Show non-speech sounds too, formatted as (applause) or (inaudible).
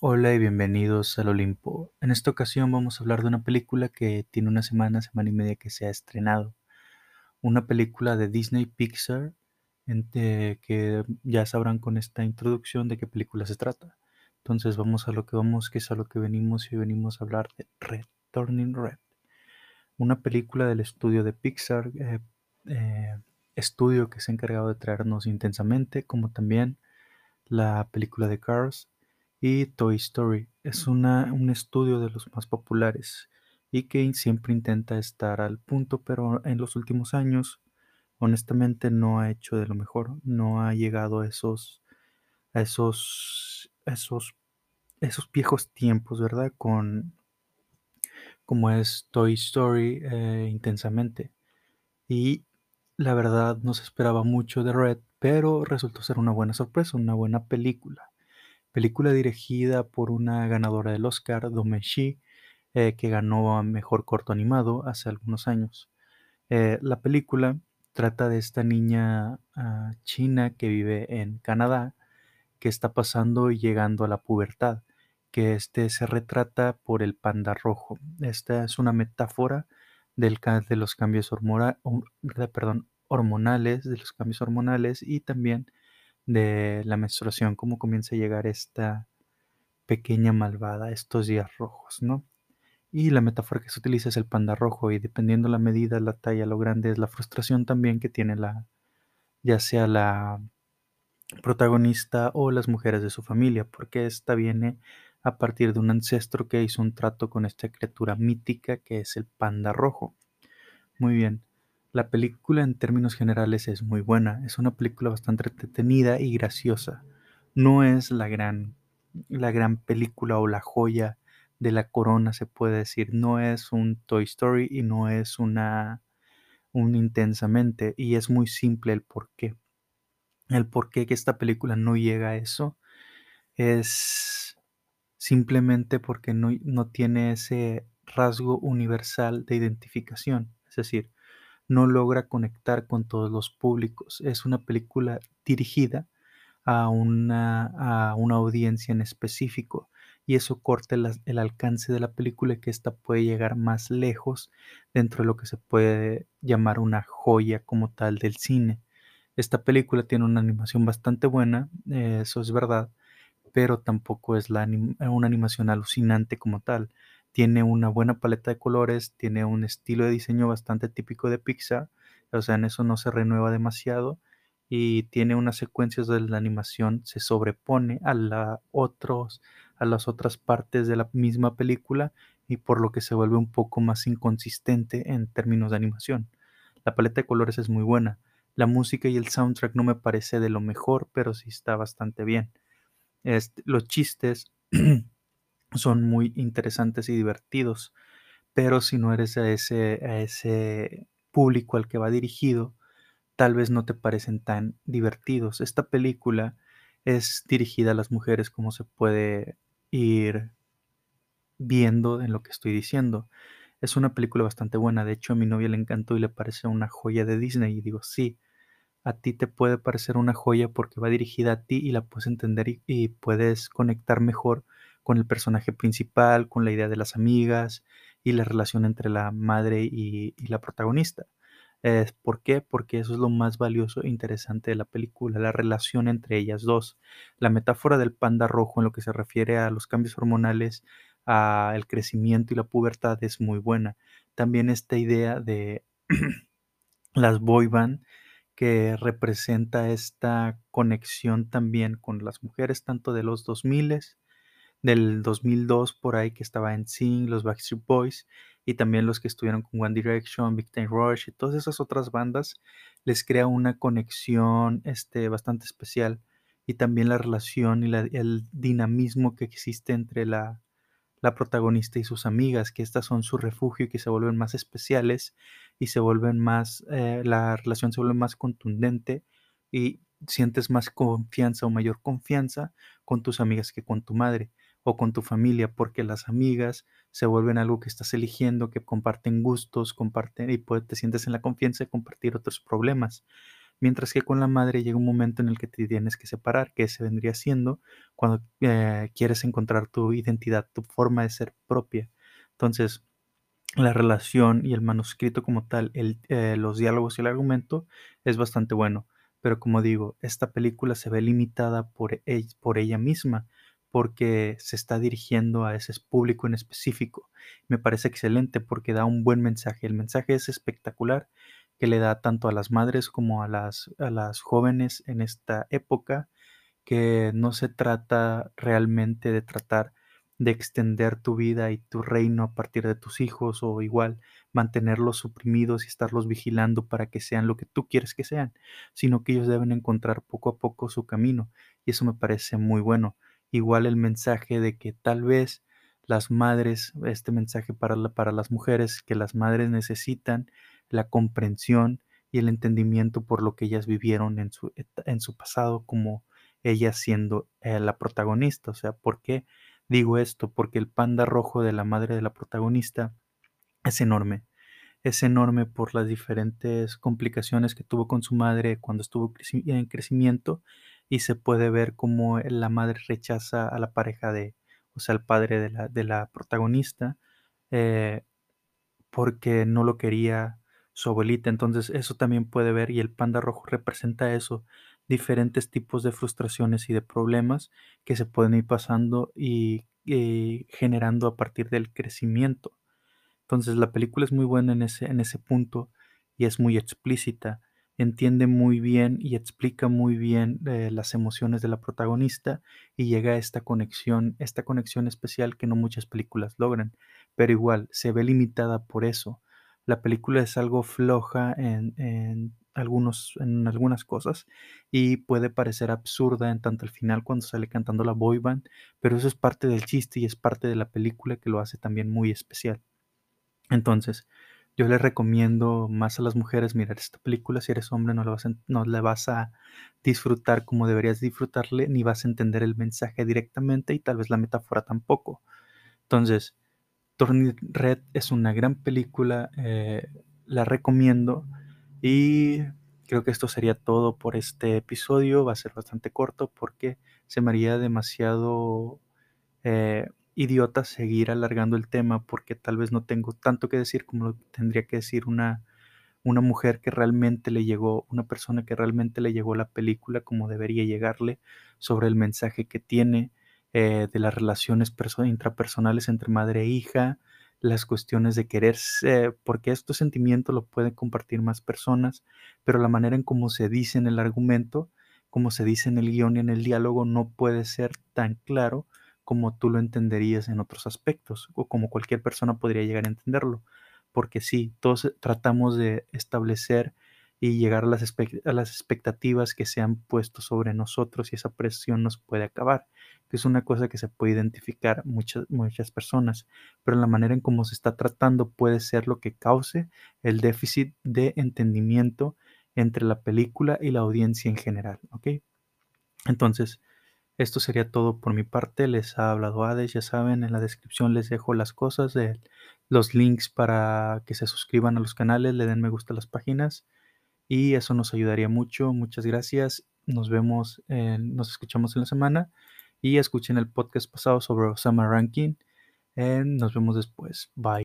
Hola y bienvenidos al Olimpo. En esta ocasión vamos a hablar de una película que tiene una semana, semana y media que se ha estrenado. Una película de Disney Pixar que ya sabrán con esta introducción de qué película se trata. Entonces vamos a lo que vamos, que es a lo que venimos y venimos a hablar de Red, Turning Red. Una película del estudio de Pixar, eh, eh, estudio que se ha encargado de traernos intensamente, como también la película de Cars y Toy Story. Es una, un estudio de los más populares y que siempre intenta estar al punto, pero en los últimos años, honestamente, no ha hecho de lo mejor. No ha llegado a esos, a esos, esos, esos viejos tiempos, ¿verdad? Con como es Toy Story eh, intensamente. Y la verdad no se esperaba mucho de Red, pero resultó ser una buena sorpresa, una buena película. Película dirigida por una ganadora del Oscar, Domee Shi, eh, que ganó a Mejor Corto Animado hace algunos años. Eh, la película trata de esta niña ah, china que vive en Canadá, que está pasando y llegando a la pubertad, que este se retrata por el panda rojo. Esta es una metáfora del, de los cambios hormonales, de los cambios hormonales y también de la menstruación, cómo comienza a llegar esta pequeña malvada, estos días rojos, ¿no? Y la metáfora que se utiliza es el panda rojo y dependiendo la medida, la talla, lo grande es la frustración también que tiene la, ya sea la protagonista o las mujeres de su familia, porque esta viene a partir de un ancestro que hizo un trato con esta criatura mítica que es el panda rojo. Muy bien. La película en términos generales es muy buena. Es una película bastante entretenida y graciosa. No es la gran, la gran película o la joya de la corona, se puede decir. No es un Toy Story y no es una un intensamente. Y es muy simple el por qué. El por qué que esta película no llega a eso es simplemente porque no, no tiene ese rasgo universal de identificación. Es decir, no logra conectar con todos los públicos. Es una película dirigida a una, a una audiencia en específico y eso corta el, alcance de la película y que ésta puede llegar más lejos dentro de lo que se puede llamar una joya como tal del cine. Esta película tiene una animación bastante buena, eh, eso es verdad, pero tampoco es la anim- una animación alucinante como tal. Tiene una buena paleta de colores, tiene un estilo de diseño bastante típico de Pixar, o sea, en eso no se renueva demasiado y tiene unas secuencias de la animación se sobrepone a la otros a las otras partes de la misma película y por lo que se vuelve un poco más inconsistente en términos de animación. La paleta de colores es muy buena. La música y el soundtrack no me parece de lo mejor, pero sí está bastante bien. Este, los chistes (clears throat) son muy interesantes y divertidos, pero si no eres a ese, a ese público al que va dirigido, tal vez no te parecen tan divertidos. Esta película es dirigida a las mujeres, como se puede ir viendo en lo que estoy diciendo. Es una película bastante buena, de hecho a mi novia le encantó y le parece una joya de Disney y digo, sí, a ti te puede parecer una joya porque va dirigida a ti y la puedes entender y, y puedes conectar mejor con el personaje principal, con la idea de las amigas y la relación entre la madre y, la protagonista. Eh, ¿por qué? Porque eso es lo más valioso e interesante de la película, la relación entre ellas dos. La metáfora del panda rojo en lo que se refiere a los cambios hormonales, al crecimiento y la pubertad es muy buena. También esta idea de (clears throat) las boy band que representa esta conexión también con las mujeres, tanto de los 2000, del 2002 por ahí que estaba en Sing, los Backstreet Boys y también los que estuvieron con One Direction, Big Time Rush y todas esas otras bandas, les crea una conexión este, bastante especial y también la relación y la, el dinamismo que existe entre la, la protagonista y sus amigas, que estas son su refugio y que se vuelven más especiales y se vuelven más, eh, la relación se vuelve más contundente y sientes más confianza o mayor confianza con tus amigas que con tu madre o con tu familia, porque las amigas se vuelven algo que estás eligiendo, que comparten gustos, comparten y te sientes en la confianza de compartir otros problemas. Mientras que con la madre llega un momento en el que te tienes que separar, que se vendría siendo cuando eh, quieres encontrar tu identidad, tu forma de ser propia. Entonces, la relación y el manuscrito como tal, el, eh, los diálogos y el argumento es bastante bueno. Pero como digo, esta película se ve limitada por, por ella misma porque se está dirigiendo a ese público en específico. Me parece excelente porque da un buen mensaje. El mensaje es espectacular que le da tanto a las madres como a las, a las jóvenes en esta época, que no se trata realmente de tratar de extender tu vida y tu reino a partir de tus hijos o igual mantenerlos suprimidos y estarlos vigilando para que sean lo que tú quieres que sean, sino que ellos deben encontrar poco a poco su camino y eso me parece muy bueno. Igual el mensaje de que tal vez las madres, este mensaje para, para las mujeres, que las madres necesitan la comprensión y el entendimiento por lo que ellas vivieron en su, en su pasado como ella siendo eh, la protagonista. O sea, ¿por qué digo esto? Porque el panda rojo de la madre de la protagonista es enorme. Es enorme por las diferentes complicaciones que tuvo con su madre cuando estuvo en crecimiento y se puede ver cómo la madre rechaza a la pareja de, o sea, al padre de la, de la protagonista, eh, porque no lo quería su abuelita. Entonces eso también puede ver y el panda rojo representa eso, diferentes tipos de frustraciones y de problemas que se pueden ir pasando y, generando a partir del crecimiento. Entonces la película es muy buena en ese, en ese punto y es muy explícita. Entiende muy bien y explica muy bien eh, las emociones de la protagonista y llega a esta conexión, esta conexión especial que no muchas películas logran, pero igual se ve limitada por eso. La película es algo floja en, en algunos, en algunas cosas y puede parecer absurda en tanto al final cuando sale cantando la boy band, pero eso es parte del chiste y es parte de la película que lo hace también muy especial. Entonces, yo les recomiendo más a las mujeres mirar esta película. Si eres hombre no la vas a, disfrutar como deberías disfrutarle, ni vas a entender el mensaje directamente y tal vez la metáfora tampoco. Entonces, Turning Red es una gran película, eh, la recomiendo. Y creo que esto sería todo por este episodio. Va a ser bastante corto porque se me haría demasiado eh, idiota seguir alargando el tema porque tal vez no tengo tanto que decir como lo tendría que decir una, una mujer que realmente le llegó, una persona que realmente le llegó la película como debería llegarle sobre el mensaje que tiene eh, de las relaciones intrapersonales entre madre e hija, las cuestiones de quererse, porque estos sentimientos lo pueden compartir más personas, pero la manera en cómo se dice en el argumento, como se dice en el guion y en el diálogo, no puede ser tan claro como tú lo entenderías en otros aspectos, o como cualquier persona podría llegar a entenderlo. Porque sí, todos tratamos de establecer y llegar a las, a las expectativas que se han puesto sobre nosotros y esa presión nos puede acabar, que es una cosa que se puede identificar muchas, muchas personas, pero la manera en cómo se está tratando puede ser lo que cause el déficit de entendimiento entre la película y la audiencia en general, ¿ok? Entonces, esto sería todo por mi parte. Les ha hablado Ades, ya saben, en la descripción les dejo las cosas, de los links para que se suscriban a los canales, le den me gusta a las páginas y eso nos ayudaría mucho. Muchas gracias. Nos vemos, nos escuchamos en la semana y escuchen el podcast pasado sobre Osama Ranking. nos vemos después. Bye.